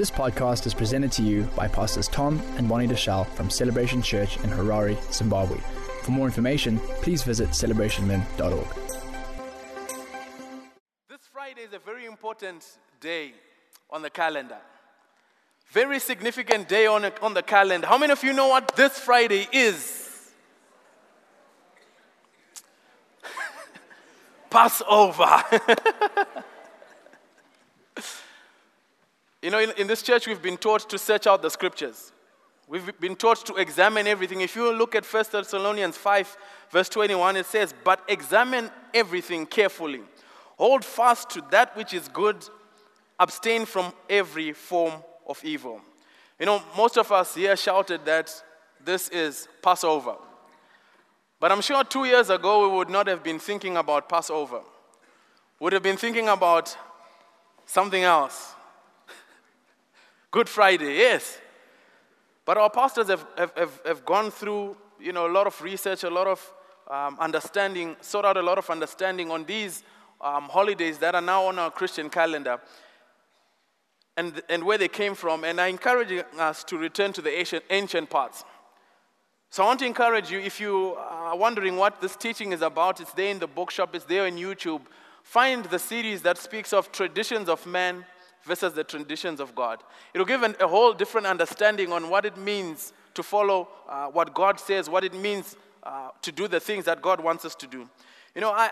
This podcast is presented to you by Pastors Tom and Bonnie Deshal from Celebration Church in Harare, Zimbabwe. For more information, please visit celebrationmin.org. This Friday is a very important day on the calendar. Very significant day on, on the calendar. How many of you know what this Friday is? Passover. you know, in, in this church, we've been taught to search out the scriptures. We've been taught to examine everything. If you look at 1 Thessalonians 5, verse 21, it says, But examine everything carefully. Hold fast to that which is good. Abstain from every form of evil. You know, most of us here shouted that this is Passover. But I'm sure two years ago we would not have been thinking about Passover. We would have been thinking about something else. Good Friday, yes. But our pastors have, have, have, have, gone through you know, a lot of research, a lot of um, understanding, sought out a lot of understanding on these um, holidays that are now on our Christian calendar and, and where they came from. And I encourage us to return to the ancient, ancient parts. So I want to encourage you, if you are wondering what this teaching is about, it's there in the bookshop, it's there on YouTube. Find the series that speaks of traditions of man versus the traditions of God. It'll give an, a whole different understanding on what it means to follow uh, what God says, what it means uh, to do the things that God wants us to do. You know, I,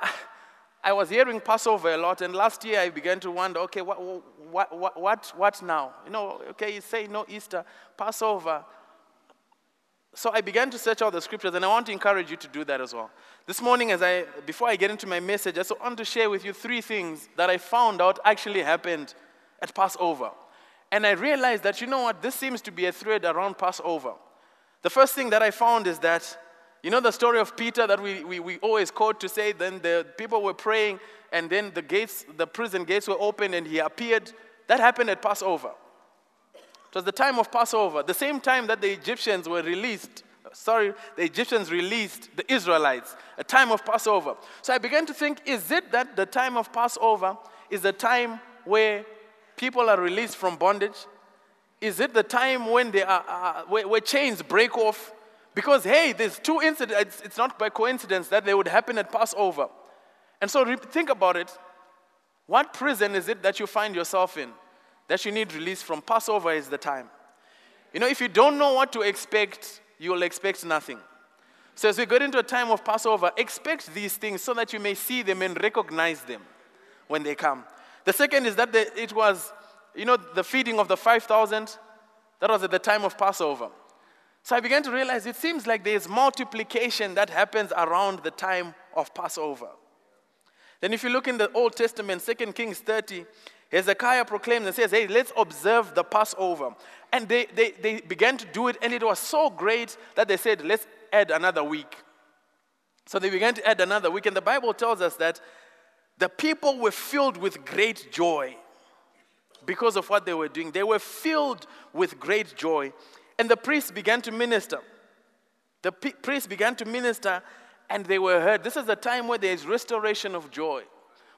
I was hearing Passover a lot, and last year I began to wonder okay, what, what, what, what, now? You know, okay, you say no Easter, Passover. So I began to search out the scriptures, and I want to encourage you to do that as well. This morning, as I, before I get into my message, I just want to share with you three things that I found out actually happened at Passover. And I realized that, you know what, this seems to be a thread around Passover. The first thing that I found is that, you know, the story of Peter that we, we, we always quote to say, then the people were praying, and then the gates, the prison gates were opened, and he appeared. That happened at Passover. It was the time of Passover, the same time that the Egyptians were released. Sorry, the Egyptians released the Israelites, a time of Passover. So I began to think is it that the time of Passover is the time where people are released from bondage? Is it the time when, they are, uh, where, where, chains break off? Because, hey, there's two incidents, it's not by coincidence that they would happen at Passover. And so think about it. What prison is it that you find yourself in? that you need release from. Passover is the time. You know, if you don't know what to expect, you will expect nothing. So, as we get into a time of Passover, expect these things so that you may see them and recognize them when they come. The second is that the, it was, you know, the feeding of the 5,000, that was at the time of Passover. So I began to realize it seems like there's multiplication that happens around the time of Passover. Then, if you look in the Old Testament, 2 Kings 30, Hezekiah proclaims and says, Hey, let's observe the Passover. And they, they, they began to do it, and it was so great that they said, Let's add another week. So they began to add another week, and the Bible tells us that the people were filled with great joy because of what they were doing. They were filled with great joy. And the priests began to minister. The priests began to minister, and they were heard. This is a time where there is restoration of joy.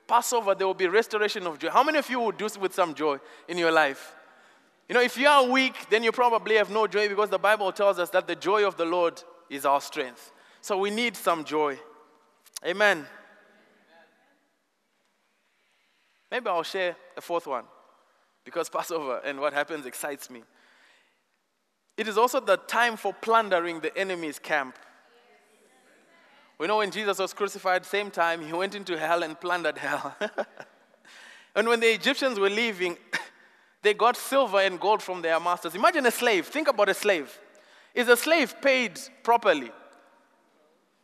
Passover, there will be restoration of joy. How many of you would do with some joy in your life? You know, if you are weak, then you probably have no joy because the Bible tells us that the joy of the Lord is our strength. So we need some joy. Amen. Maybe I'll share a fourth one because Passover and what happens excites me. It is also the time for plundering the enemy's camp. We know when Jesus was crucified, same time, he went into hell and plundered hell. and when the Egyptians were leaving, they got silver and gold from their masters. Imagine a slave. Think about a slave. Is a slave paid properly?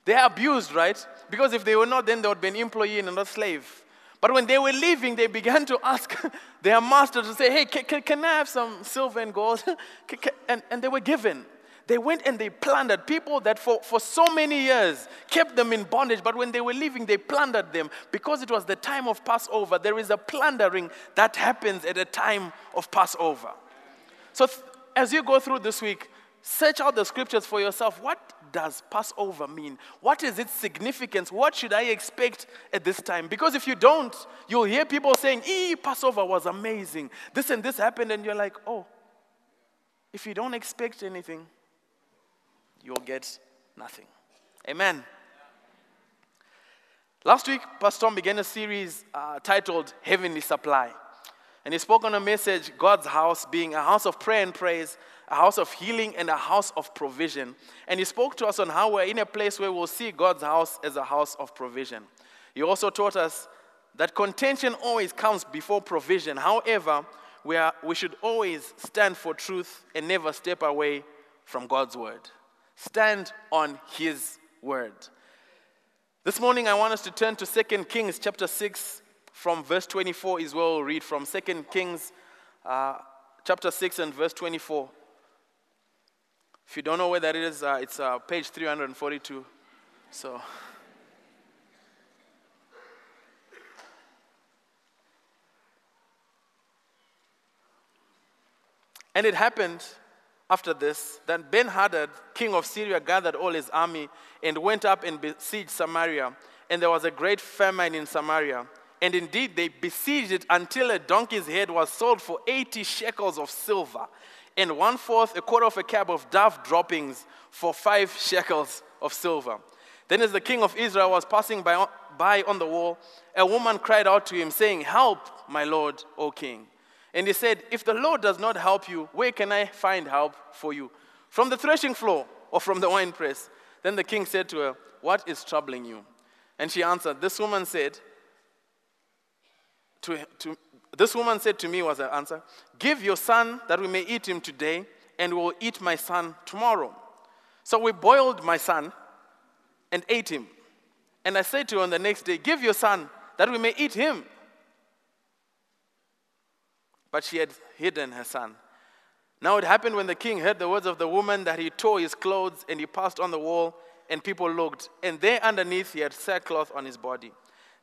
They are abused, right? Because if they were not, then they would be an employee and not a slave. But when they were leaving, they began to ask their master to say, Hey, can, can I have some silver and gold? and, and they were given. They went and they plundered people that for, for so many years kept them in bondage, but when they were leaving, they plundered them because it was the time of Passover. There is a plundering that happens at a time of Passover. So, th- as you go through this week, search out the scriptures for yourself. What does Passover mean? What is its significance? What should I expect at this time? Because if you don't, you'll hear people saying, ee, Passover was amazing. This and this happened, and you're like, oh. If you don't expect anything, you'll get nothing. Amen. Last week, Pastor Tom began a series uh, titled Heavenly Supply. And he spoke on a message God's house being a house of prayer and praise, a house of healing, and a house of provision. And he spoke to us on how we're in a place where we'll see God's house as a house of provision. He also taught us that contention always comes before provision. However, we, are, we should always stand for truth and never step away from God's word. Stand on his word. This morning, I want us to turn to 2 Kings chapter 6, from verse 24 is where we'll read from 2 Kings uh, chapter 6 and verse 24. If you don't know where that is, uh, it's uh, page 342. So. And it happened after this that Ben Hadad, king of Syria, gathered all his army and went up and besieged Samaria. And there was a great famine in Samaria. And indeed, they besieged it until a donkey's head was sold for 80 shekels of silver, and one fourth, a quarter of a kab of dove droppings for five shekels of silver. Then, as the king of Israel was passing by, by on the wall, a woman cried out to him, saying, Help, my lord, O king. And he said, If the Lord does not help you, where can I find help for you? From the threshing floor or from the winepress? Then the king said to her, What is troubling you? And she answered, This woman said, to, to, this woman said to me, was her answer, Give your son that we may eat him today, and we will eat my son tomorrow. So we boiled my son and ate him. And I said to her on the next day, Give your son that we may eat him. But she had hidden her son. Now it happened when the king heard the words of the woman that he tore his clothes and he passed on the wall, and people looked. And there underneath he had sackcloth on his body.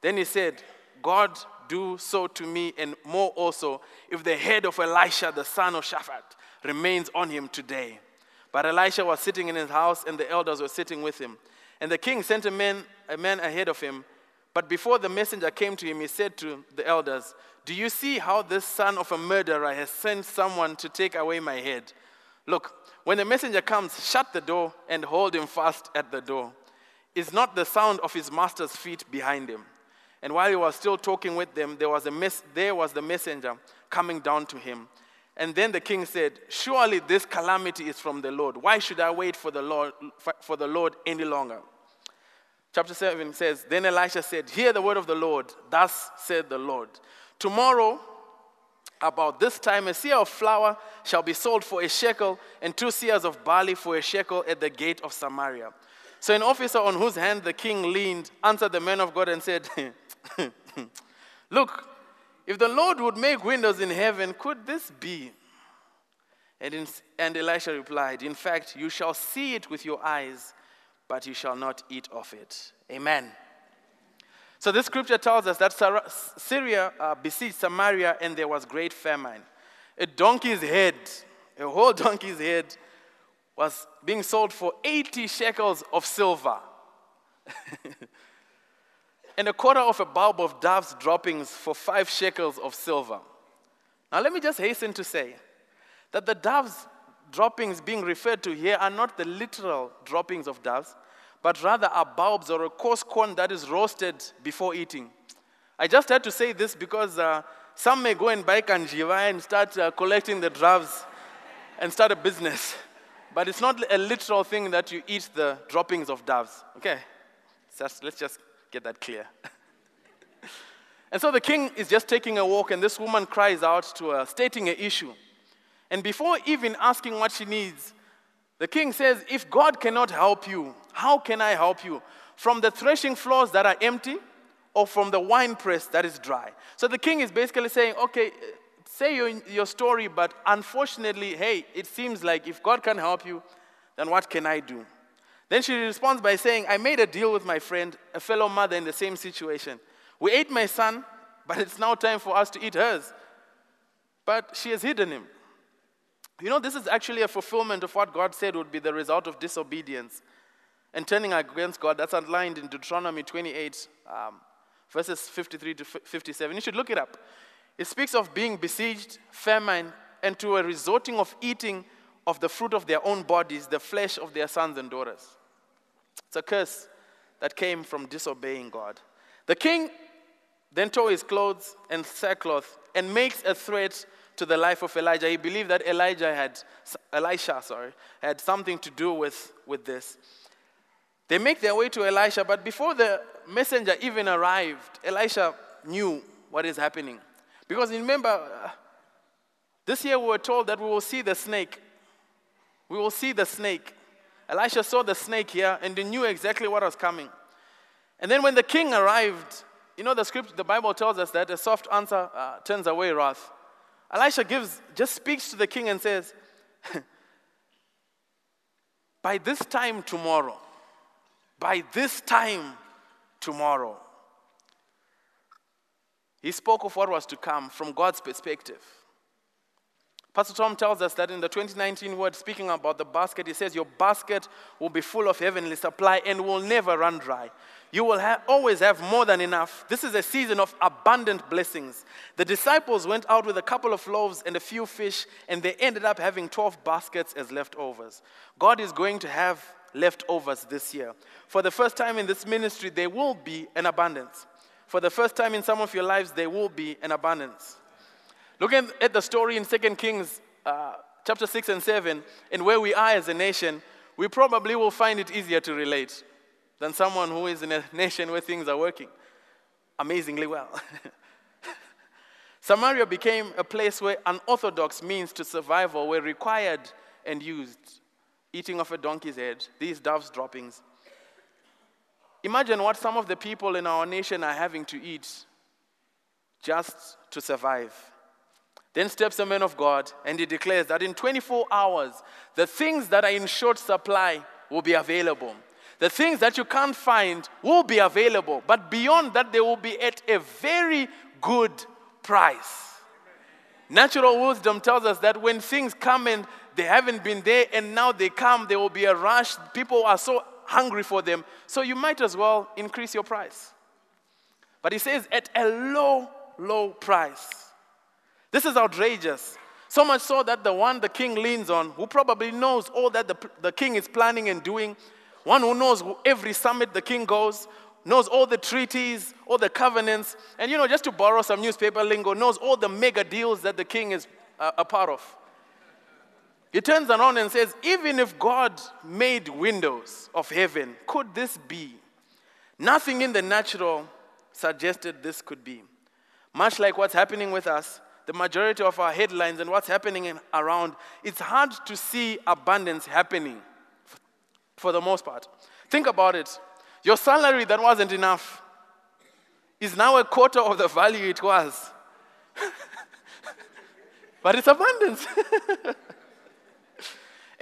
Then he said, God do so to me and more also if the head of Elisha, the son of Shaphat, remains on him today. But Elisha was sitting in his house, and the elders were sitting with him. And the king sent a man, a man ahead of him. But before the messenger came to him, he said to the elders, Do you see how this son of a murderer has sent someone to take away my head? Look, when the messenger comes, shut the door and hold him fast at the door. Is not the sound of his master's feet behind him? And while he was still talking with them, there was, a mes- there was the messenger coming down to him. And then the king said, Surely this calamity is from the Lord. Why should I wait for the Lord, for the Lord any longer? Chapter 7 says, Then Elisha said, Hear the word of the Lord. Thus said the Lord. Tomorrow, about this time, a seah of flour shall be sold for a shekel, and two seahs of barley for a shekel at the gate of Samaria. So an officer on whose hand the king leaned answered the man of God and said, Look, if the Lord would make windows in heaven, could this be? And, in, and Elisha replied, In fact, you shall see it with your eyes, but you shall not eat of it. Amen. So this scripture tells us that Syria uh, besieged Samaria and there was great famine. A donkey's head, a whole donkey's head, was being sold for 80 shekels of silver. and a quarter of a bulb of dove's droppings for five shekels of silver. Now, let me just hasten to say that the dove's droppings being referred to here are not the literal droppings of doves, but rather are bulbs or a coarse corn that is roasted before eating. I just had to say this because uh, some may go and buy kanjiva and start uh, collecting the doves and start a business. But it's not a literal thing that you eat the droppings of doves. Okay? Just, let's just get that clear. and so the king is just taking a walk, and this woman cries out to her, stating an issue. And before even asking what she needs, the king says, If God cannot help you, how can I help you? From the threshing floors that are empty or from the wine press that is dry? So the king is basically saying, Okay, say your, your story, but unfortunately, hey, it seems like if God can help you, then what can I do? Then she responds by saying, I made a deal with my friend, a fellow mother in the same situation. We ate my son, but it's now time for us to eat hers. But she has hidden him. You know, this is actually a fulfillment of what God said would be the result of disobedience. and turning against God. That's outlined in Deuteronomy 28, um, verses 53 to 57. You should look it up. It speaks of being besieged, famine, and to a resorting of eating of the fruit of their own bodies, the flesh of their sons and daughters. It's a curse that came from disobeying God. The king then tore his clothes and sackcloth and makes a threat to the life of Elijah. He believed that Elijah had, Elisha, sorry, had something to do with, with this. They make their way to Elisha, but before the messenger even arrived, Elisha knew what is happening. Because remember, uh, this year we were told that we will see the snake. We will see the snake. Elisha saw the snake here and he knew exactly what was coming. And then when the king arrived, you know the script, the Bible tells us that a soft answer uh, turns away wrath. Elisha gives, just speaks to the king and says, By this time tomorrow, by this time tomorrow. He spoke of what was to come from God's perspective. Pastor Tom tells us that in the 2019 word, speaking about the basket, he says, Your basket will be full of heavenly supply and will never run dry. You will have, always have more than enough. This is a season of abundant blessings. The disciples went out with a couple of loaves and a few fish, and they ended up having 12 baskets as leftovers. God is going to have leftovers this year. For the first time in this ministry, there will be an abundance. For the first time in some of your lives, there will be an abundance. Looking at the story in 2 Kings uh, chapter 6 and 7, and where we are as a nation, we probably will find it easier to relate than someone who is in a nation where things are working amazingly well. Samaria became a place where unorthodox means to survival were required and used. Eating of a donkey's head, these doves' droppings. Imagine what some of the people in our nation are having to eat just to survive. Then steps a man of God and he declares that in 24 hours, the things that are in short supply will be available. The things that you can't find will be available, but beyond that, they will be at a very good price. Natural wisdom tells us that when things come and they haven't been there and now they come, there will be a rush. People are so hungry for them. So you might as well increase your price. But he says, at a low, low price. This is outrageous. So much so that the one the king leans on, who probably knows all that the, the king is planning and doing, one who knows every summit the king goes, knows all the treaties, all the covenants, and you know, just to borrow some newspaper lingo, knows all the mega deals that the king is uh, a part of. He turns around and says, Even if God made windows of heaven, could this be? Nothing in the natural suggested this could be. Much like what's happening with us, the majority of our headlines and what's happening in, around, it's hard to see abundance happening for the most part. Think about it. Your salary that wasn't enough is now a quarter of the value it was. but it's abundance.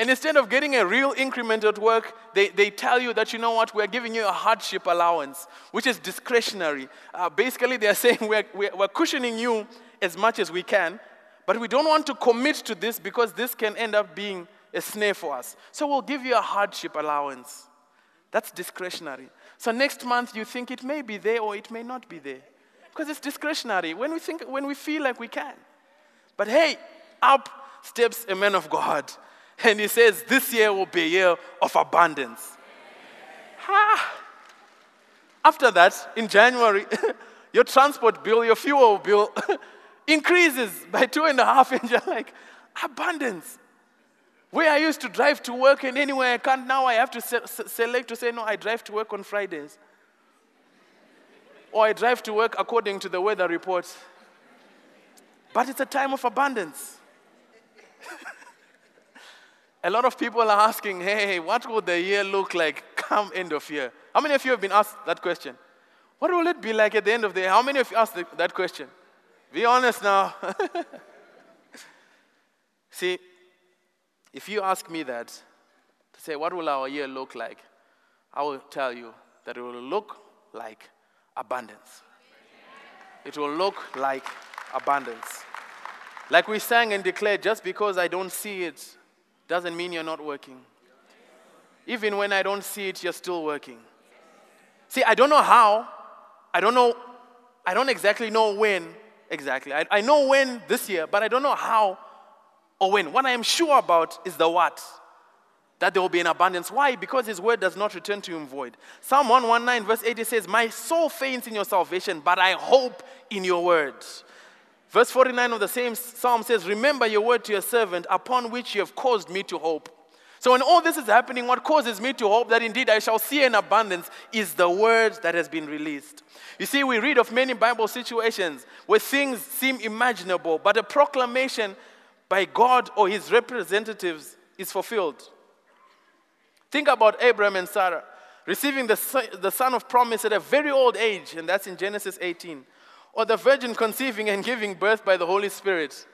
and instead of getting a real increment at work, they, they tell you that, you know what, we're giving you a hardship allowance, which is discretionary. Uh, basically, they're saying we're, we're, we're cushioning you as much as we can, but we don't want to commit to this because this can end up being a snare for us. So we'll give you a hardship allowance. That's discretionary. So next month you think it may be there or it may not be there. Because it's discretionary when we think when we feel like we can. But hey, up steps a man of God. And he says, This year will be a year of abundance. Ha! After that, in January, your transport bill, your fuel bill increases by two and a half, and you're like, abundance. Where I used to drive to work and anywhere I can't, now I have to se- select to say, no, I drive to work on Fridays. or I drive to work according to the weather reports. But it's a time of abundance. a lot of people are asking, hey, what will the year look like come end of year? How many of you have been asked that question? What will it be like at the end of the year? How many of you asked that question? Be honest now. See, if you ask me that, to say, what will our year look like? I will tell you that it will look like abundance. It will look like abundance. Like we sang and declared, just because I don't see it doesn't mean you're not working. Even when I don't see it, you're still working. See, I don't know how. I don't know. I don't exactly know when exactly. I, I know when this year, but I don't know how or when. What I am sure about is the what. That there will be an abundance. Why? Because his word does not return to him void. Psalm 119, verse 80 says, My soul faints in your salvation, but I hope in your words. Verse 49 of the same psalm says, Remember your word to your servant, upon which you have caused me to hope. So, when all this is happening, what causes me to hope that indeed I shall see an abundance is the word that has been released. You see, we read of many Bible situations where things seem imaginable, but a proclamation by God or his representatives is fulfilled. Think about Abraham and Sarah receiving the, the son of promise at a very old age, and that's in Genesis 18. Or the virgin conceiving and giving birth by the Holy Spirit.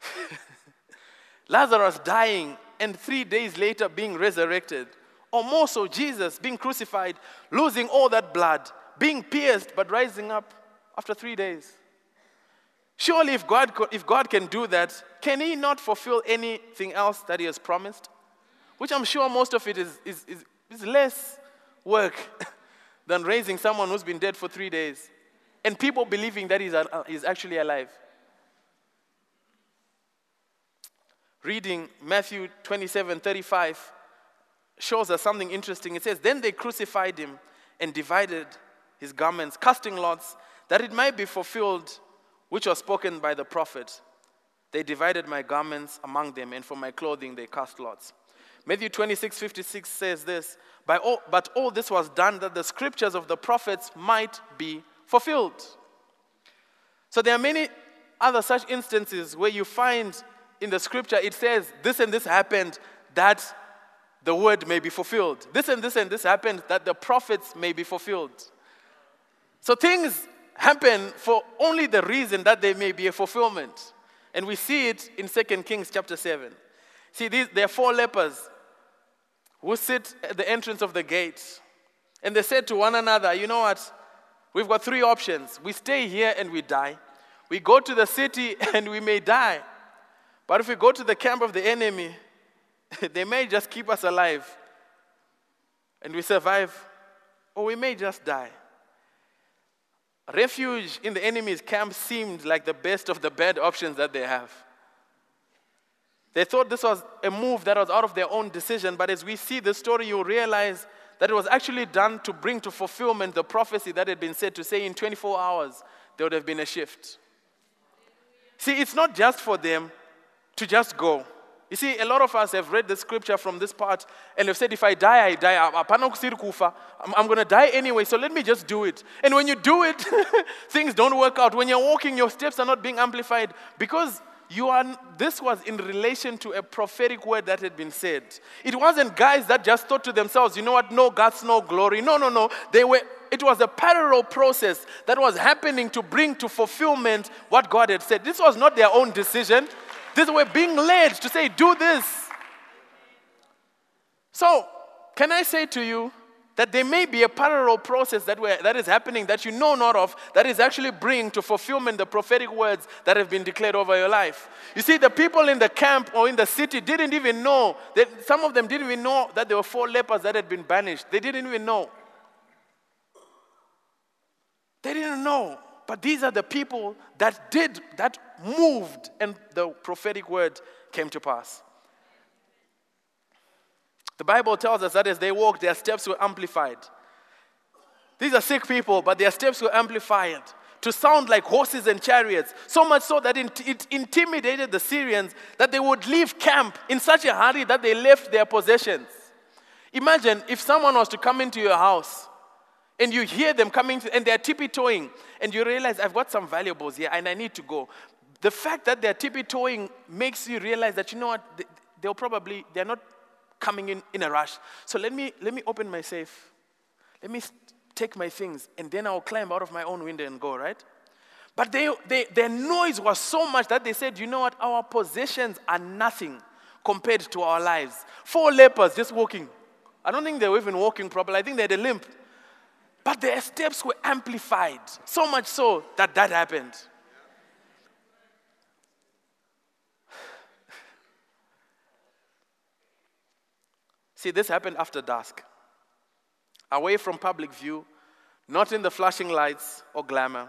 Lazarus dying and three days later being resurrected. Or more so, Jesus being crucified, losing all that blood, being pierced, but rising up after three days. Surely, if God, if God can do that, can He not fulfill anything else that He has promised? Which I'm sure most of it is, is, is, is less work than raising someone who's been dead for three days and people believing that he's, uh, he's actually alive. Reading Matthew 27 35 shows us something interesting. It says, Then they crucified him and divided his garments, casting lots, that it might be fulfilled which was spoken by the prophet. They divided my garments among them, and for my clothing they cast lots. Matthew 26 56 says this, all, But all this was done that the scriptures of the prophets might be fulfilled. So there are many other such instances where you find in the scripture it says, This and this happened that the word may be fulfilled. This and this and this happened that the prophets may be fulfilled. So things happen for only the reason that there may be a fulfillment. And we see it in 2 Kings chapter 7. See, these, there are four lepers who sit at the entrance of the gate. And they said to one another, You know what? We've got three options. We stay here and we die. We go to the city and we may die. But if we go to the camp of the enemy, they may just keep us alive and we survive, or we may just die. Refuge in the enemy's camp seemed like the best of the bad options that they have. They thought this was a move that was out of their own decision, but as we see the story, you realize that it was actually done to bring to fulfillment the prophecy that had been said to say in 24 hours there would have been a shift. See, it's not just for them to just go. You see, a lot of us have read the scripture from this part and have said, if I die, I die. I'm, I'm going to die anyway, so let me just do it. And when you do it, things don't work out. When you're walking, your steps are not being amplified because you are, this was in relation to a prophetic word that had been said. It wasn't guys that just thought to themselves, you know what, no guts, no glory. No, no, no. They were, it was a parallel process that was happening to bring to fulfillment what God had said. This was not their own decision. They were being led to say, do this. So, can I say to you, that there may be a parallel process that, that is happening that you know not of, that is actually bringing to fulfillment the prophetic words that have been declared over your life. You see, the people in the camp or in the city didn't even know, that some of them didn't even know that there were four lepers that had been banished. They didn't even know. They didn't know. But these are the people that did, that moved, and the prophetic word came to pass. The Bible tells us that as they walked, their steps were amplified. These are sick people, but their steps were amplified to sound like horses and chariots, so much so that it intimidated the Syrians that they would leave camp in such a hurry that they left their possessions. Imagine if someone was to come into your house and you hear them coming and they're tippy toeing and you realize, I've got some valuables here and I need to go. The fact that they're tippy toeing makes you realize that, you know what, they'll probably, they're not coming in in a rush. So let me, let me open my safe. Let me take my things, and then I'll climb out of my own window and go, right? But they, they, their noise was so much that they said, you know what? Our possessions are nothing compared to our lives. Four lepers just walking. I don't think they were even walking properly. I think they had a limp. But their steps were amplified, so much so that that happened. See, this happened after dusk, away from public view, not in the flashing lights or glamour,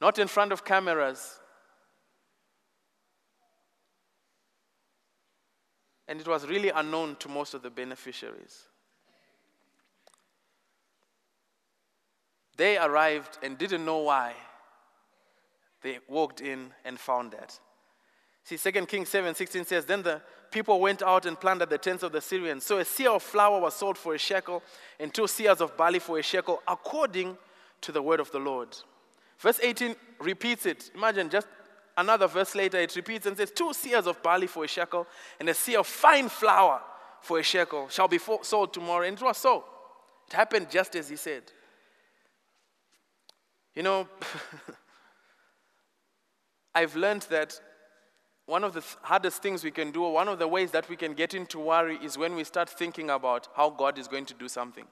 not in front of cameras. And it was really unknown to most of the beneficiaries. They arrived and didn't know why. They walked in and found that. See, 2 Kings 7 16 says, Then the people went out and planted the tents of the Syrians. So a seah of flour was sold for a shekel, and two seahs of barley for a shekel, according to the word of the Lord. Verse 18 repeats it. Imagine just another verse later, it repeats and says, Two seahs of barley for a shekel, and a seah of fine flour for a shekel shall be sold tomorrow. And it was so. It happened just as he said. You know, I've learned that one of the hardest things we can do, or one of the ways that we can get into worry is when we start thinking about how God is going to do something.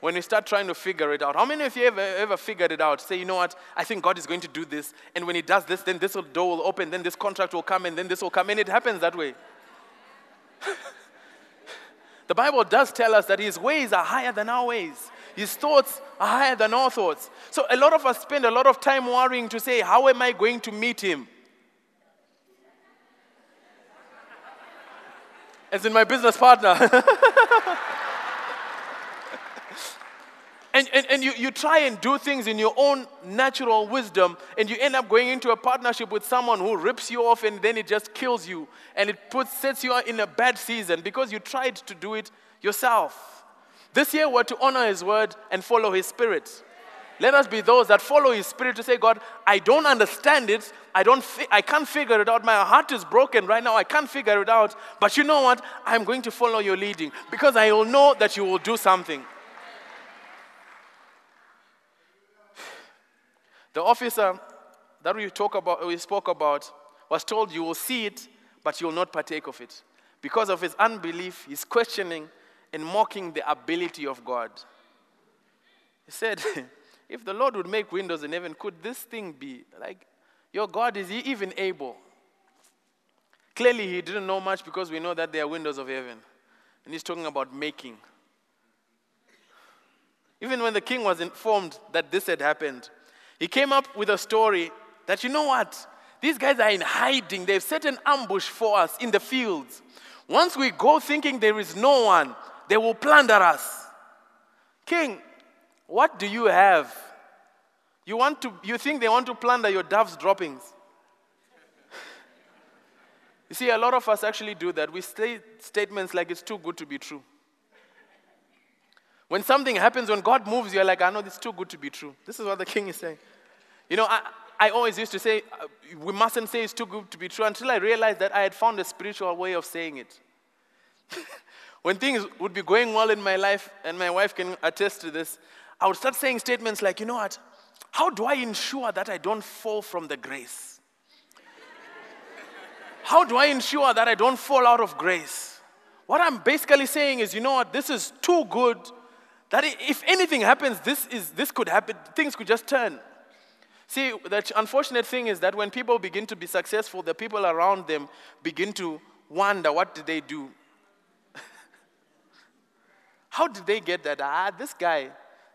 When we start trying to figure it out. How many of you ever, ever figured it out? Say, you know what, I think God is going to do this, and when He does this, then this door will open, then this contract will come, and then this will come, and it happens that way. the Bible does tell us that His ways are higher than our ways. His thoughts are higher than our thoughts. So a lot of us spend a lot of time worrying to say, How am I going to meet him? As in my business partner. and, and, and you, you try and do things in your own natural wisdom, and you end up going into a partnership with someone who rips you off, and then it just kills you, and it puts, sets you in a bad season because you tried to do it yourself. This year, we're to honor His word and follow His spirit. Let us be those that follow His spirit to say, God, I don't understand it. I, don't fi- I can't figure it out. My heart is broken right now. I can't figure it out. But you know what? I'm going to follow your leading because I will know that you will do something. The officer that we talk about, we spoke about, was told, "You will see it, but you will not partake of it." Because of his unbelief, his questioning, and mocking the ability of God. He said, If the Lord would make windows in heaven, could this thing be? Like, your God, is He even able? Clearly, He didn't know much because we know that there are windows of heaven. And He's talking about making. Even when the king was informed that this had happened, he came up with a story that, you know what? These guys are in hiding. They've set an ambush for us in the fields. Once we go thinking there is no one, they will plunder us. King, what do you have? You, want to, you think they want to plunder your dove's droppings? you see, a lot of us actually do that. We say statements like it's too good to be true. When something happens, when God moves, you're like, I know it's too good to be true. This is what the king is saying. You know, I, I always used to say, uh, we mustn't say it's too good to be true until I realized that I had found a spiritual way of saying it. When things would be going well in my life, and my wife can attest to this, I would start saying statements like, you know what? How do I ensure that I don't fall from the grace? How do I ensure that I don't fall out of grace? What I'm basically saying is, you know what? This is too good that if anything happens, this, is, this could happen. Things could just turn. See, the unfortunate thing is that when people begin to be successful, the people around them begin to wonder what did they do? How did they get that? Ah, this guy,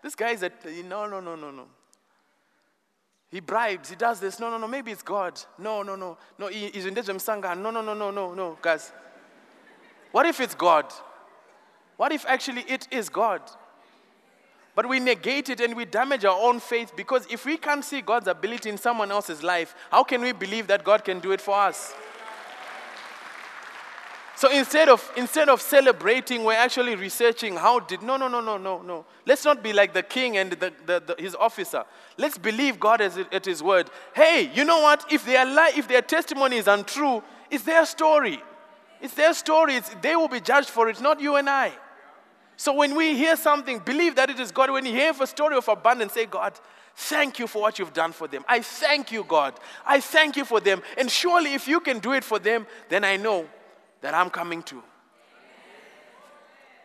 this guy is a, no, no, no, no, no. He bribes, he does this. No, no, no, maybe it's God. No, no, no. No, he's in Sangha. No, no, no, no, no, no, guys. What if it's God? What if actually it is God? But we negate it and we damage our own faith because if we can't see God's ability in someone else's life, how can we believe that God can do it for us? So instead of, instead of celebrating, we're actually researching how did, no, no, no, no, no, no. Let's not be like the king and the, the, the, his officer. Let's believe God as at his word. Hey, you know what? If their, li- if their testimony is untrue, it's their story. It's their story. It's, they will be judged for it, not you and I. So when we hear something, believe that it is God. When you hear a story of abundance, say, God, thank you for what you've done for them. I thank you, God. I thank you for them. And surely if you can do it for them, then I know that I'm coming to.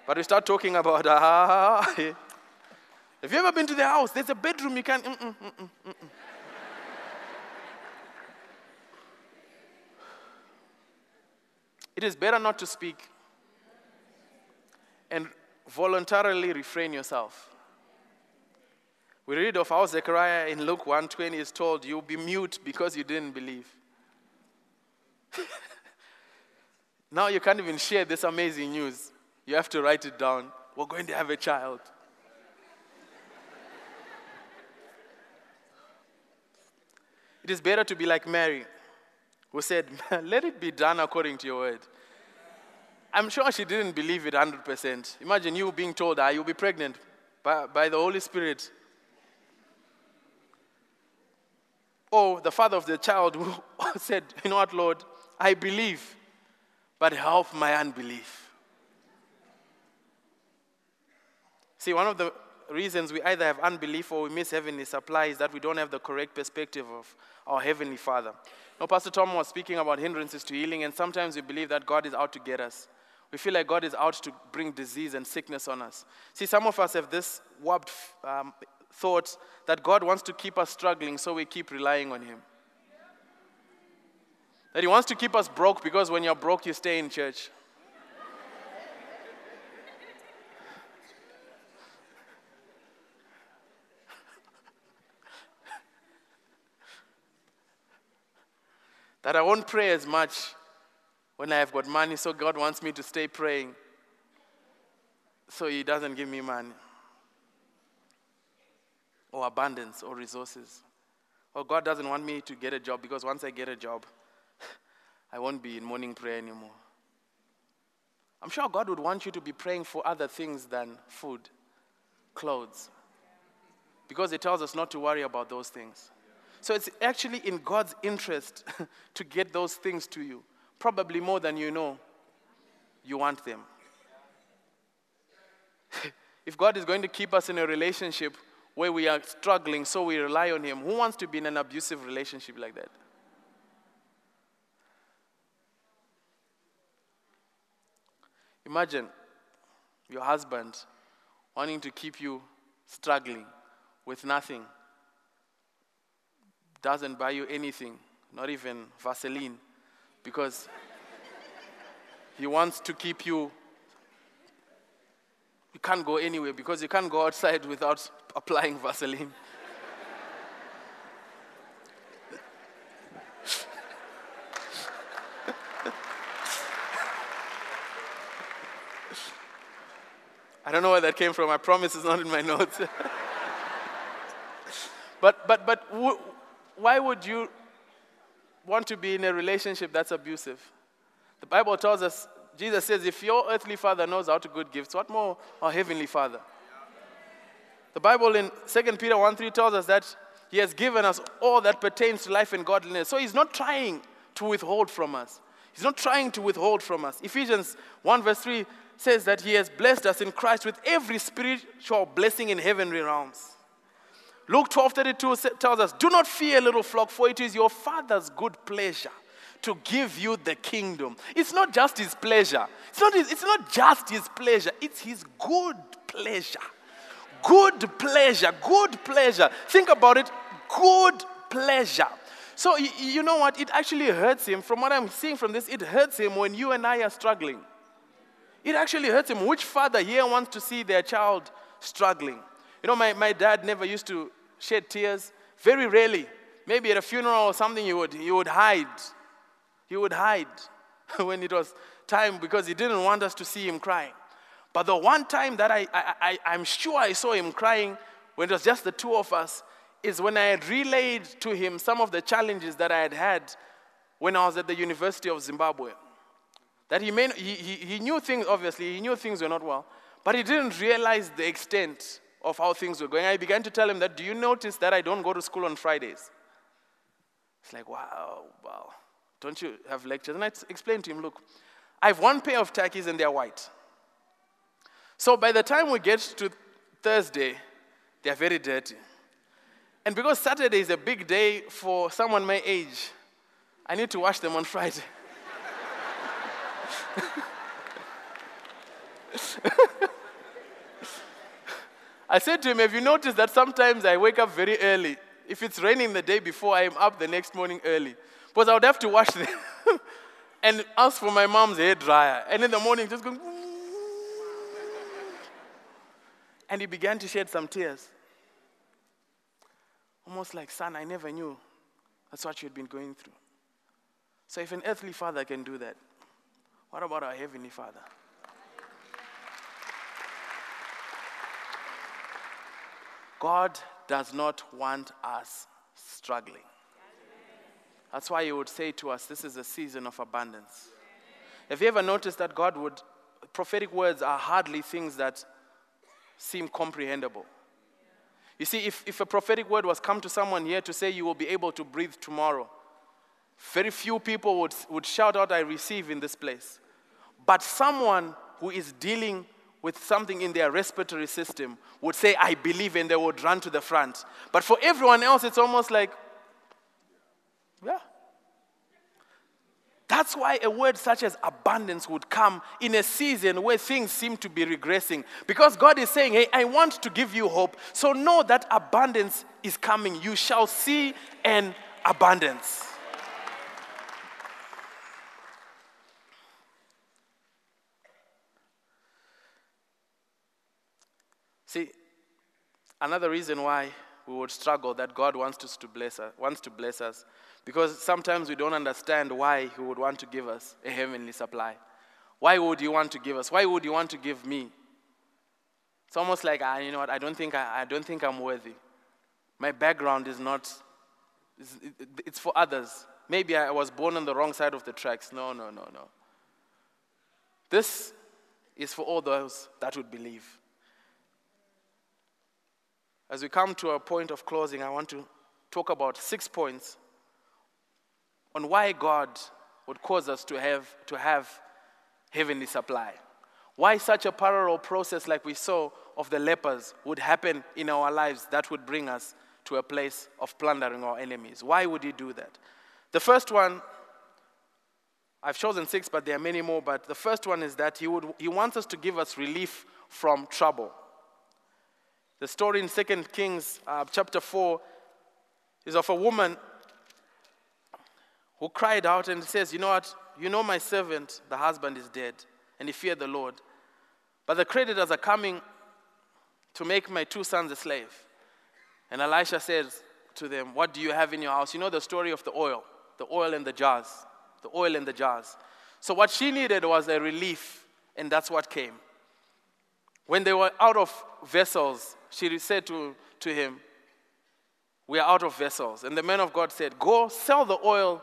But we start talking about, ah, have you ever been to the house? There's a bedroom you can. Mm-mm, mm-mm, mm-mm. It is better not to speak. and voluntarily refrain yourself. We read of how Zechariah in Luke 1:20 is told, "You'll be mute because you didn't believe." now you can't even share this amazing news. You have to write it down. We're going to have a child. it is better to be like Mary, who said, Let it be done according to your word. I'm sure she didn't believe it 100%. Imagine you being told, ah, you'll be pregnant by, by the Holy Spirit. Or the father of the child who said, You know what, Lord, I believe, but help my unbelief. See, one of the reasons we either have unbelief or we miss heavenly supply is that we don't have the correct perspective of our Heavenly Father. Now, Pastor Tom was speaking about hindrances to healing, and sometimes we believe that God is out to get us. We feel like God is out to bring disease and sickness on us. See, some of us have this warped um, thought that God wants to keep us struggling, so we keep relying on Him. That He wants to keep us broke because when you're broke, you stay in church. that I won't pray as much when I have got money, so God wants me to stay praying. So He doesn't give me money, or abundance, or resources. Or God doesn't want me to get a job because once I get a job, I won't be in morning prayer anymore. I'm sure God would want you to be praying for other things than food, clothes, because He tells us not to worry about those things. So it's actually in God's interest to get those things to you, probably more than you know you want them. if God is going to keep us in a relationship where we are struggling, so we rely on Him, who wants to be in an abusive relationship like that? Imagine your husband wanting to keep you struggling with nothing doesn't buy you anything, not even Vaseline, because he wants to keep you. You can't go anywhere because you can't go outside without applying Vaseline. Don't know where that came from. I promise it's not in my notes. but but but why would you want to be in a relationship that's abusive? The Bible tells us, Jesus says, if your earthly father knows how to good gifts, what more our heavenly father? The Bible in 2 Peter 1 3 tells us that he has given us all that pertains to life and godliness. So he's not trying to withhold from us. He's not trying to withhold from us. Ephesians 1 verse 3 says that he has blessed us in Christ with every spiritual blessing in heavenly realms. Luke 12 32 tells us, Do not fear, little flock, for it is your Father's good pleasure to give you the kingdom. It's not just his pleasure. It's not, his, it's not just his pleasure, it's his good pleasure. Good pleasure, good pleasure. Think about it good pleasure. So, you know what? It actually hurts him. From what I'm seeing from this, it hurts him when you and I are struggling. It actually hurts him. Which father here wants to see their child struggling? You know, my, my dad never used to shed tears? Very rarely. Maybe at a funeral or something, he would, he would hide. He would hide when it was time because he didn't want us to see him crying. But the one time that I, I, I, am sure I saw him crying when it was just the two of us is when I had relayed to him some of the challenges that I had had when I was at the University of Zimbabwe. That he, may, he, he, knew things, obviously, he knew things were not well, but he didn't realize the extent of how things were going. I began to tell him that, do you notice that I don't go to school on Fridays? It's like, wow, wow. Don't you have lectures? And I explained to him, look, I have one pair of tackies and they're white. So by the time we get to Thursday, they're very dirty. And because Saturday is a big day for someone my age, I need to wash them on Friday. I said to him, Have you noticed that sometimes I wake up very early? If it's raining the day before, I am up the next morning early. Because I would have to wash them and ask for my mom's hair dryer. And in the morning, just going. And he began to shed some tears. Almost like, son, I never knew that's what you'd been going through. So if an earthly father can do that, what about our heavenly father? God does not want us struggling. That's why He would say to us, This is a season of abundance. Have you ever noticed that God would, prophetic words are hardly things that seem comprehensible? You see, if, if a prophetic word was come to someone here to say you will be able to breathe tomorrow, very few people would, would shout out, I receive in this place. But someone who is dealing with something in their respiratory system would say, I believe, and they would run to the front. But for everyone else, it's almost like, yeah. That's why a word such as abundance would come in a season where things seem to be regressing. Because God is saying, Hey, I want to give you hope. So know that abundance is coming. You shall see an abundance. See, another reason why we would struggle that God wants us to bless us, wants to bless us, because sometimes we don't understand why He would want to give us a heavenly supply. Why would He want to give us? Why would He want to give me? It's almost like, ah, you know what? I don't think I, I don't think I'm worthy. My background is not. It's, it's for others. Maybe I was born on the wrong side of the tracks. No, no, no, no. This is for all those that would believe. As we come to a point of closing, I want to talk about six points on why God would cause us to have, to have heavenly supply. Why such a parallel process, like we saw of the lepers, would happen in our lives that would bring us to a place of plundering our enemies. Why would He do that? The first one, I've chosen six, but there are many more. But the first one is that He, would, he wants us to give us relief from trouble. The story in 2 Kings uh, chapter 4 is of a woman who cried out and says, You know what? You know my servant, the husband is dead, and he feared the Lord. But the creditors are coming to make my two sons a slave. And Elisha says to them, What do you have in your house? You know the story of the oil, the oil in the jars, the oil in the jars. So what she needed was a relief, and that's what came. When they were out of vessels, she said to, to him, We are out of vessels. And the man of God said, Go sell the oil,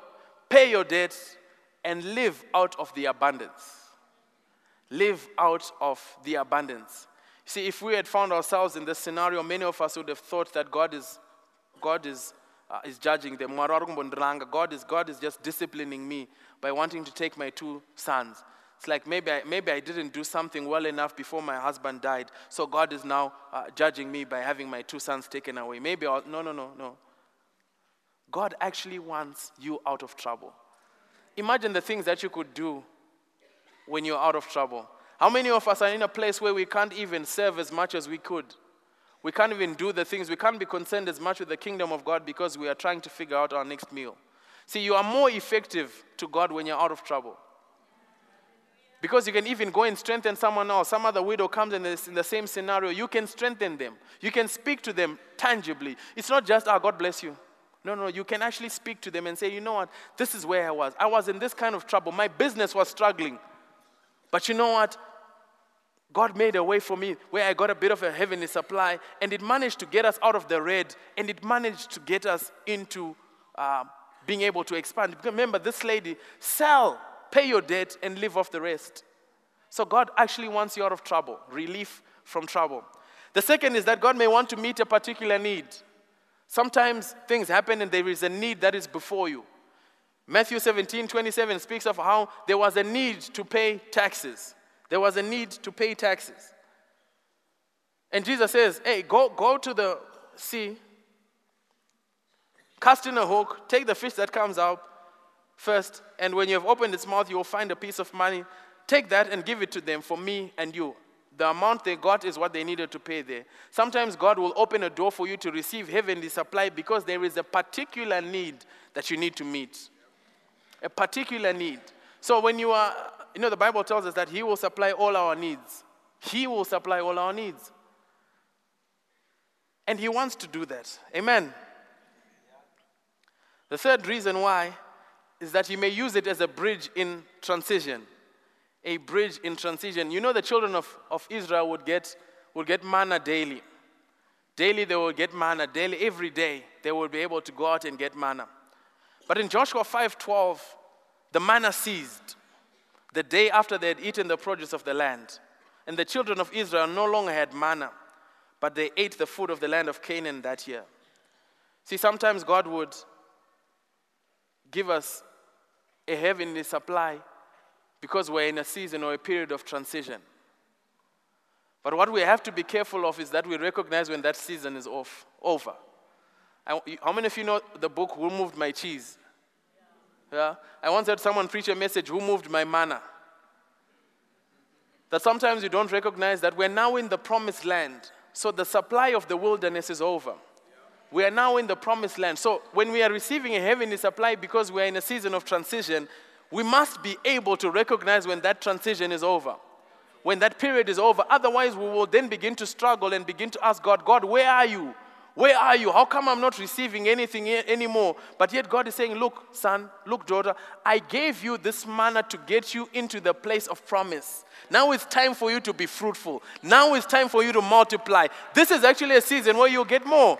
pay your debts, and live out of the abundance. Live out of the abundance. See, if we had found ourselves in this scenario, many of us would have thought that God is, God is, uh, is judging them. God is, God is just disciplining me by wanting to take my two sons. It's like maybe I, maybe I didn't do something well enough before my husband died, so God is now uh, judging me by having my two sons taken away. Maybe I'll, no, no, no, no. God actually wants you out of trouble. Imagine the things that you could do when you're out of trouble. How many of us are in a place where we can't even serve as much as we could? We can't even do the things, we can't be concerned as much with the kingdom of God because we are trying to figure out our next meal. See, you are more effective to God when you're out of trouble. Because you can even go and strengthen someone else. Some other widow comes in, this, in the same scenario. You can strengthen them. You can speak to them tangibly. It's not just, oh, God bless you. No, no, you can actually speak to them and say, you know what? This is where I was. I was in this kind of trouble. My business was struggling. But you know what? God made a way for me where I got a bit of a heavenly supply, and it managed to get us out of the red, and it managed to get us into uh, being able to expand. Remember, this lady, sell pay your debt, and live off the rest. So God actually wants you out of trouble, relief from trouble. The second is that God may want to meet a particular need. Sometimes things happen and there is a need that is before you. Matthew 17, 27 speaks of how there was a need to pay taxes. There was a need to pay taxes. And Jesus says, Hey, go, go to the sea, cast in a hook, take the fish that comes out, first, and when you have opened its mouth, you will find a piece of money. Take that and give it to them for me and you. The amount they got is what they needed to pay there. Sometimes God will open a door for you to receive heavenly supply because there is a particular need that you need to meet. A particular need. So when you are, you know, the Bible tells us that He will supply all our needs. He will supply all our needs. And He wants to do that. Amen. The third reason why is that you may use it as a bridge in transition. A bridge in transition. You know, the children of, of Israel would get, would get manna daily. Daily, they would get manna. Daily, every day, they would be able to go out and get manna. But in Joshua 5:12, the manna ceased the day after they had eaten the produce of the land. And the children of Israel no longer had manna, but they ate the food of the land of Canaan that year. See, sometimes God would give us a heavenly supply because we're in a season or a period of transition. But what we have to be careful of is that we recognize when that season is off, over. I, how many of you know the book Who Moved My Cheese? Yeah? I once heard someone preach a message, Who Moved My Manna? That sometimes you don't recognize that we're now in the promised land. So the supply of the wilderness is over. We are now in the promised land. So when we are receiving a heavenly supply because we are in a season of transition, we must be able to recognize when that transition is over. When that period is over. Otherwise, we will then begin to struggle and begin to ask God, God, where are you? Where are you? How come I'm not receiving anything anymore? But yet God is saying, Look, son, look, daughter, I gave you this manna to get you into the place of promise. Now it's time for you to be fruitful. Now it's time for you to multiply. This is actually a season where you'll get more.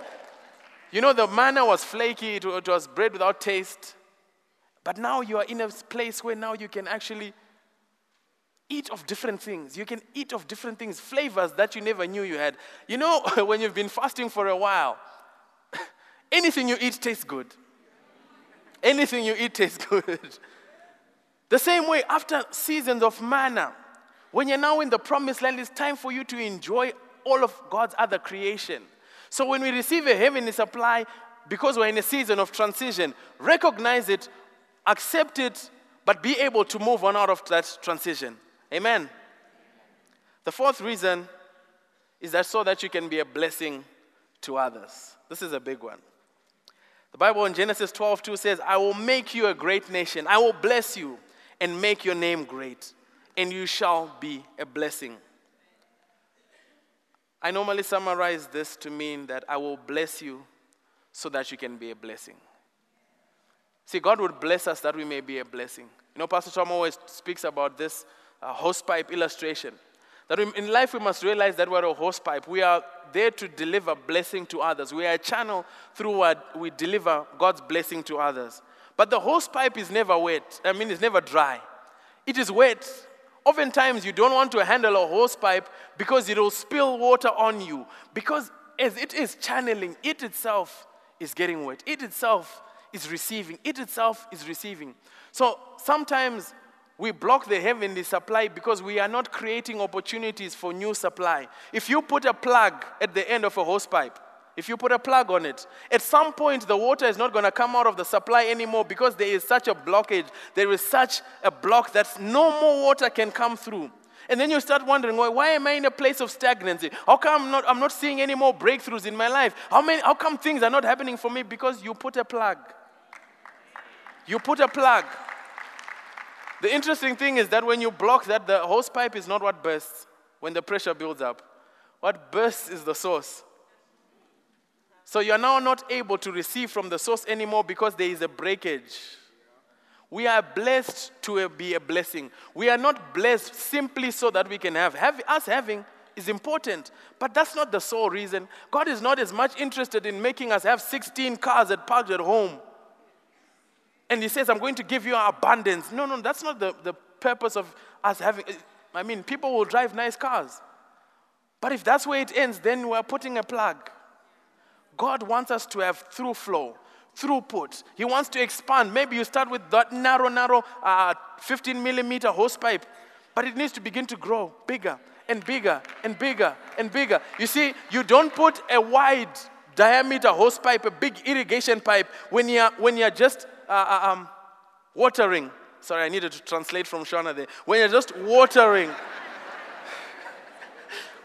You know, the manna was flaky, it was bread without taste. But now you are in a place where now you can actually eat of different things. You can eat of different things, flavors that you never knew you had. You know, when you've been fasting for a while, anything you eat tastes good. Anything you eat tastes good. the same way, after seasons of manna, when you're now in the promised land, it's time for you to enjoy all of God's other creation. So when we receive a heavenly supply, because we're in a season of transition, recognize it, accept it, but be able to move on out of that transition. Amen. The fourth reason is that so that you can be a blessing to others. This is a big one. The Bible in Genesis 12 2 says, I will make you a great nation. I will bless you and make your name great, and you shall be a blessing. I normally summarize this to mean that I will bless you so that you can be a blessing. See, God would bless us that we may be a blessing. You know, Pastor Tom always speaks about this a hosepipe illustration. That in life we must realize that we're a hosepipe. We are there to deliver blessing to others. We are a channel through what we deliver God's blessing to others. But the hosepipe is never wet. I mean, it's never dry. It is wet. Oftentimes you don't want to handle a hosepipe because it will spill water on you. Because as it is channeling, it itself is getting wet. It itself is receiving. It itself is receiving. So sometimes we block the heavenly supply because we are not creating opportunities for new supply. If you put a plug at the end of a hose pipe, if you put a plug on it, at some point the water is not going to come out of the supply anymore because there is such a blockage. There is such a block that no more water can come through. And then you start wondering, why, why am I in a place of stagnancy? How come I'm not, I'm not seeing any more breakthroughs in my life? How, many, how come things are not happening for me? Because you put a plug. You put a plug. The interesting thing is that when you block that, the hose pipe is not what bursts when the pressure builds up. What bursts is the source. So you're now not able to receive from the source anymore because there is a breakage. We are blessed to be a blessing. We are not blessed simply so that we can have. have us having is important, but that's not the sole reason. God is not as much interested in making us have 16 cars that parked at home and he says, I'm going to give you abundance. No, no, that's not the, the purpose of us having. I mean, people will drive nice cars. But if that's where it ends, then we're putting a plug. God wants us to have through flow, throughput. He wants to expand. Maybe you start with that narrow, narrow uh, 15 millimeter hose pipe, but it needs to begin to grow bigger and bigger and bigger and bigger. You see, you don't put a wide diameter hose pipe, a big irrigation pipe, when you're, when you're just uh, uh, um, watering. Sorry, I needed to translate from Shona there. When you're just watering,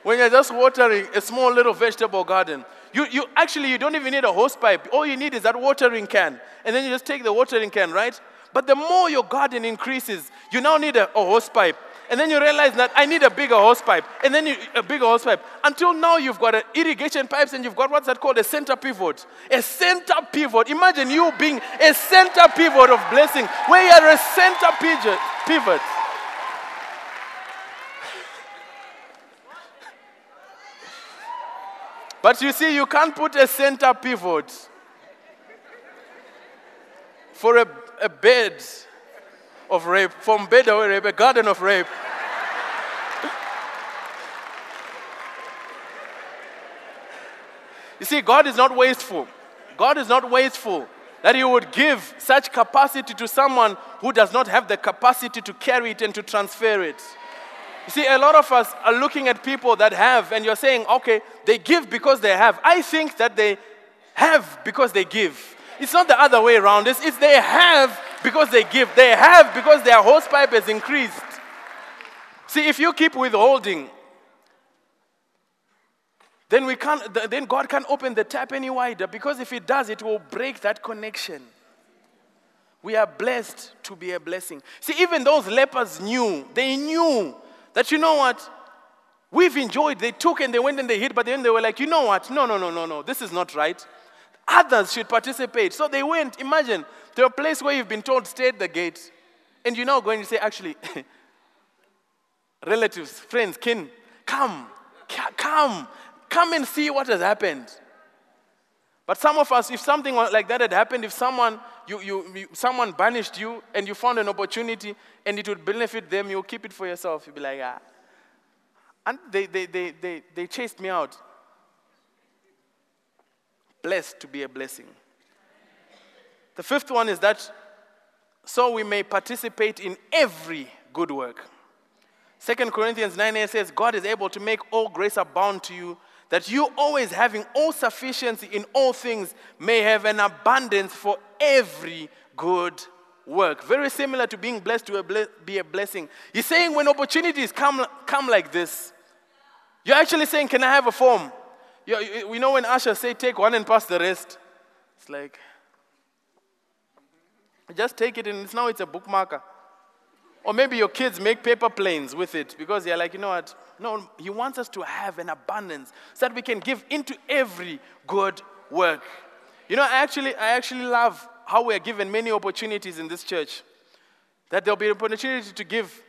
when you're just watering a small little vegetable garden, you, you actually you don't even need a hose pipe. All you need is that watering can, and then you just take the watering can, right? But the more your garden increases, you now need a, a hose pipe. And then you realize that I need a bigger hose pipe. And then you, a bigger hose pipe. Until now, you've got an irrigation pipes and you've got what's that called? A center pivot. A center pivot. Imagine you being a center pivot of blessing, where you are a center pivot. But you see, you can't put a center pivot for a, a bed of rape, from bed of rape, a garden of rape. you see, God is not wasteful. God is not wasteful that He would give such capacity to someone who does not have the capacity to carry it and to transfer it. You see, a lot of us are looking at people that have, and you're saying, okay, they give because they have. I think that they have because they give. It's not the other way around. It's, it's they have because they give. They have because their hose pipe has increased. See, if you keep withholding, then we can't then God can't open the tap any wider because if He does, it will break that connection. We are blessed to be a blessing. See, even those lepers knew, they knew that you know what? We've enjoyed. They took and they went and they hid, but then they were like, you know what? No, no, no, no, no. This is not right. Others should participate. So they went. Imagine to a place where you've been told, stay at the gate. And you're now going to say, actually, relatives, friends, kin, come, come, come and see what has happened. But some of us, if something like that had happened, if someone, you, you, you, someone banished you and you found an opportunity and it would benefit them, you'll keep it for yourself. You'll be like, ah. And they, they, they, they, they chased me out. Blessed to be a blessing. The fifth one is that so we may participate in every good work. 2 Corinthians 9 8 says, God is able to make all grace abound to you that you always having all sufficiency in all things may have an abundance for every good work. Very similar to being blessed to be a blessing. He's saying when opportunities come, come like this, you're actually saying, Can I have a form? You, we know when Usher say, Take one and pass the rest. It's like, just take it and it's, now it's a bookmarker. Or maybe your kids make paper planes with it because they're like, you know what? No, He wants us to have an abundance so that we can give into every good work. You know, I actually, I actually love how we are given many opportunities in this church. That there'll be an opportunity to give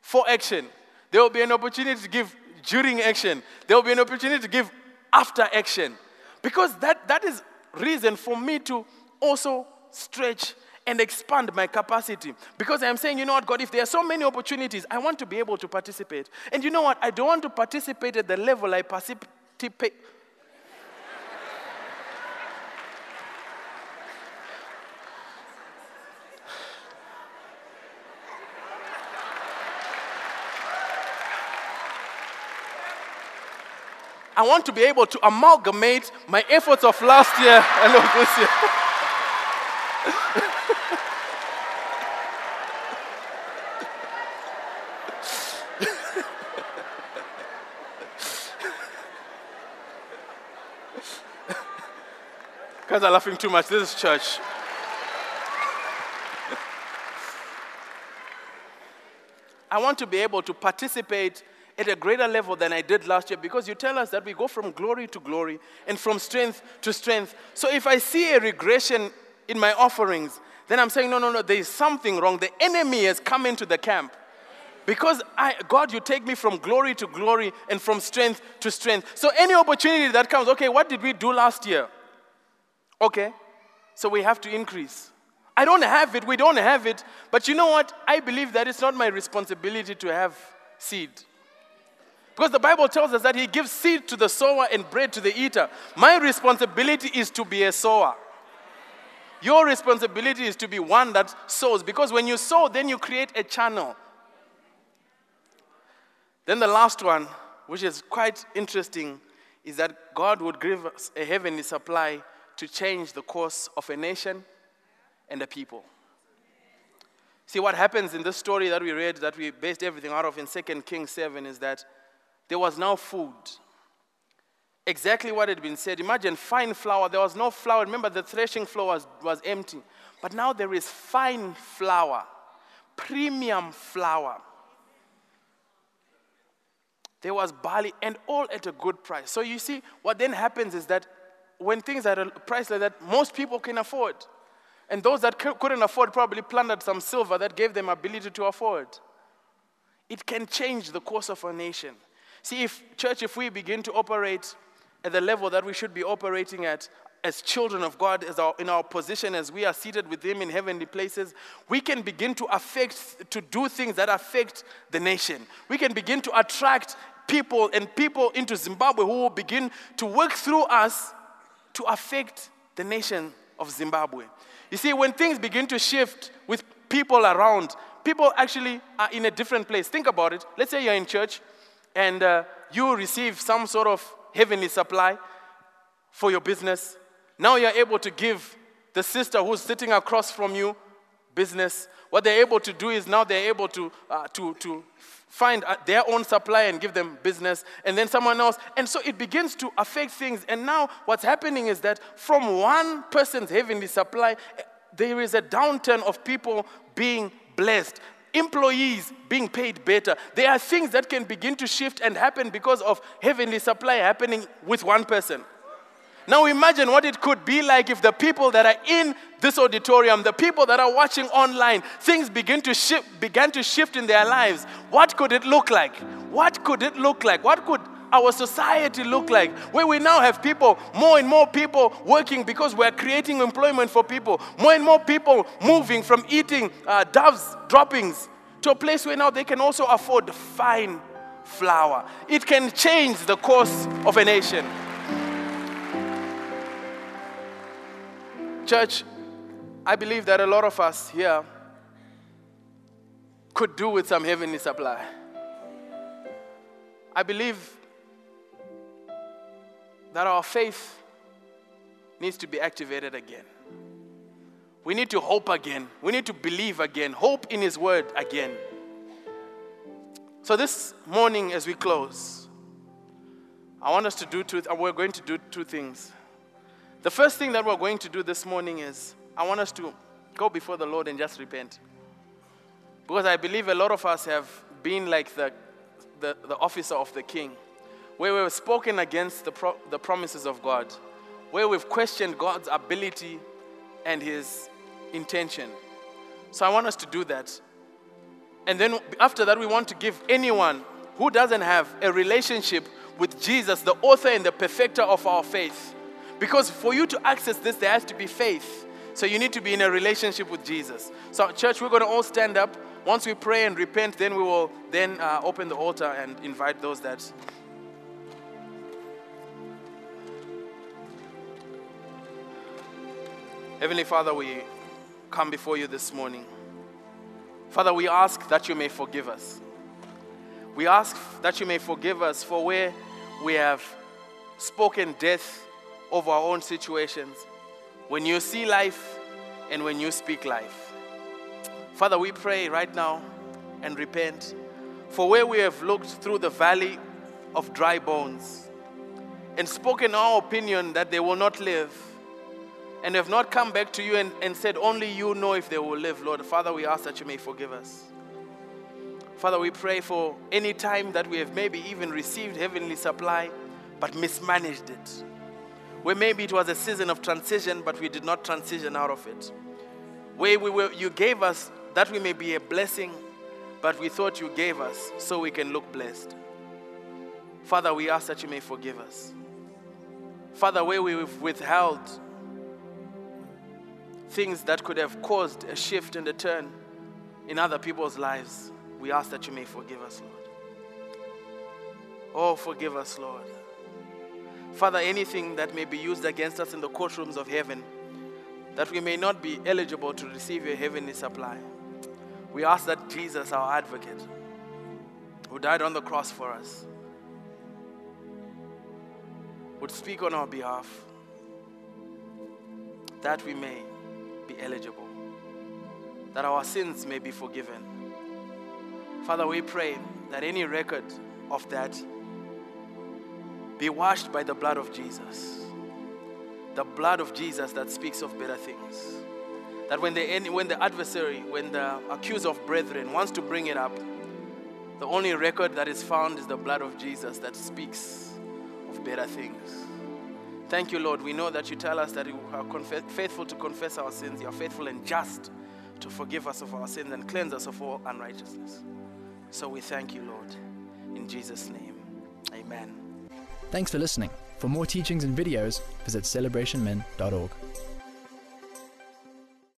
for action, there will be an opportunity to give during action, there will be an opportunity to give after action. Because that, that is reason for me to also stretch and expand my capacity. Because I'm saying, you know what, God, if there are so many opportunities, I want to be able to participate. And you know what? I don't want to participate at the level I participate. I want to be able to amalgamate my efforts of last year and of this year. Guys are laughing too much. This is church. I want to be able to participate at a greater level than I did last year because you tell us that we go from glory to glory and from strength to strength. So if I see a regression in my offerings, then I'm saying, no, no, no, there is something wrong. The enemy has come into the camp. Because I, God, you take me from glory to glory and from strength to strength. So any opportunity that comes, okay, what did we do last year? Okay, so we have to increase. I don't have it, we don't have it, but you know what? I believe that it's not my responsibility to have seed. Because the Bible tells us that He gives seed to the sower and bread to the eater. My responsibility is to be a sower. Your responsibility is to be one that sows. Because when you sow, then you create a channel. Then the last one, which is quite interesting, is that God would give us a heavenly supply to change the course of a nation and a people. See, what happens in this story that we read, that we based everything out of in 2 Kings 7, is that there was now food. Exactly what had been said. Imagine fine flour. There was no flour. Remember, the threshing floor was, was empty. But now there is fine flour, premium flour. there was barley, and all at a good price. So you see, what then happens is that when things are at a price like that, most people can afford. And those that couldn't afford probably plundered some silver that gave them ability to afford. It can change the course of a nation. See, if church, if we begin to operate at the level that we should be operating at, as children of God, as our, in our position as we are seated with Him in heavenly places, we can begin to affect, to do things that affect the nation. We can begin to attract people and people into Zimbabwe who will begin to work through us to affect the nation of Zimbabwe. You see, when things begin to shift with people around, people actually are in a different place. Think about it. Let's say you're in church and uh, you receive some sort of heavenly supply for your business. Now you're able to give the sister who's sitting across from you business. What they're able to do is now they're able to, uh, to, to find uh, their own supply and give them business, and then someone else. And so it begins to affect things. And now what's happening is that from one person's heavenly supply, there is a downturn of people being blessed. Employees being paid better. There are things that can begin to shift and happen because of heavenly supply happening with one person. Now imagine what it could be like if the people that are in this auditorium, the people that are watching online, things begin to shift, began to shift in their lives. What could it look like? What could it look like? What could our society look like? Where we now have people, more and more people working because we're creating employment for people, more and more people moving from eating uh, doves droppings to a place where now they can also afford fine flour. It can change the course of a nation. Church, I believe that a lot of us here could do with some heavenly supply. I believe that our faith needs to be activated again. We need to hope again. We need to believe again. Hope in His Word again. So, this morning, as we close, I want us to do two, we're going to do two things. The first thing that we're going to do this morning is I want us to go before the Lord and just repent. Because I believe a lot of us have been like the, the, the officer of the king, where we've spoken against the, pro, the promises of God, where we've questioned God's ability and his intention. So I want us to do that. And then after that, we want to give anyone who doesn't have a relationship with Jesus, the author and the perfecter of our faith, because for you to access this, there has to be faith. So you need to be in a relationship with Jesus. So, church, we're going to all stand up. Once we pray and repent, then we will then uh, open the altar and invite those that. Heavenly Father, we come before you this morning. Father, we ask that you may forgive us. We ask that you may forgive us for where we have spoken death over our own situations, when you see life and when you speak life. Father, we pray right now and repent for where we have looked through the valley of dry bones and spoken our opinion that they will not live and have not come back to you and, and said, Only you know if they will live, Lord. Father, we ask that you may forgive us. Father, we pray for any time that we have maybe even received heavenly supply but mismanaged it where maybe it was a season of transition, but we did not transition out of it. Where we were, you gave us that we may be a blessing, but we thought you gave us so we can look blessed. Father, we ask that you may forgive us. Father, where we've withheld things that could have caused a shift and a turn in other people's lives, we ask that you may forgive us, Lord. Oh, forgive us, Lord. Father, anything that may be used against us in the courtrooms of heaven, that we may not be eligible to receive your heavenly supply. We ask that Jesus, our advocate, who died on the cross for us, would speak on our behalf, that we may be eligible, that our sins may be forgiven. Father, we pray that any record of that be washed by the blood of Jesus. The blood of Jesus that speaks of better things. That when the, when the adversary, when the accuser of brethren wants to bring it up, The only record that is found is the blood of Jesus that speaks of better things. Thank you, Lord. We know that you tell us that you are faithful to confess our sins. You are faithful and just to forgive us of our sins and cleanse us of all unrighteousness. So we thank you, Lord. In Jesus' name, amen. Thanks for listening. For more teachings and videos, visit celebrationmen.org.